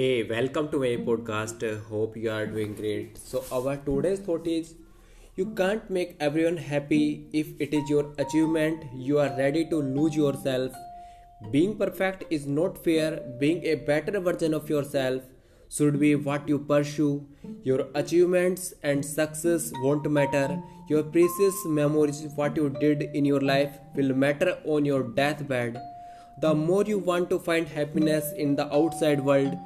Hey, welcome to my podcast. Hope you are doing great. So, our today's thought is you can't make everyone happy if it is your achievement. You are ready to lose yourself. Being perfect is not fair. Being a better version of yourself should be what you pursue. Your achievements and success won't matter. Your precious memories, what you did in your life, will matter on your deathbed. The more you want to find happiness in the outside world,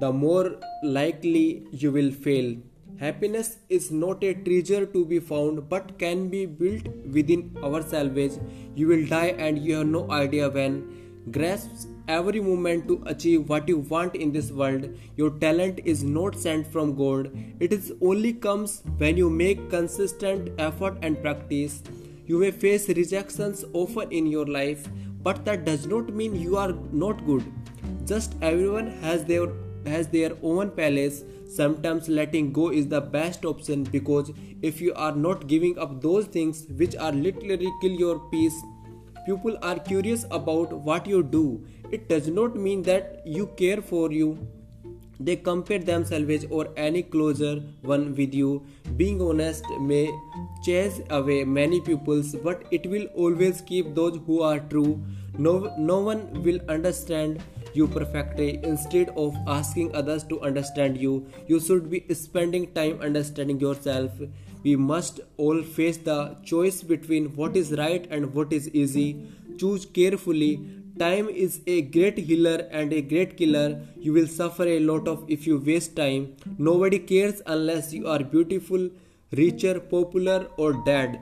the more likely you will fail. Happiness is not a treasure to be found but can be built within our ourselves. You will die and you have no idea when. Grasp every moment to achieve what you want in this world. Your talent is not sent from God. It is only comes when you make consistent effort and practice. You may face rejections often in your life, but that does not mean you are not good. Just everyone has their has their own palace. Sometimes letting go is the best option because if you are not giving up those things which are literally kill your peace, people are curious about what you do. It does not mean that you care for you. They compare themselves or any closer one with you. Being honest may chase away many pupils, but it will always keep those who are true. No, no one will understand you perfectly. Instead of asking others to understand you you should be spending time understanding yourself. We must all face the choice between what is right and what is easy. Choose carefully. Time is a great healer and a great killer. You will suffer a lot of if you waste time. Nobody cares unless you are beautiful richer popular or dead.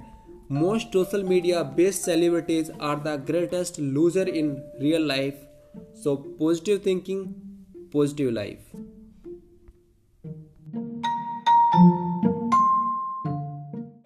Most social media based celebrities are the greatest loser in real life so, positive thinking, positive life.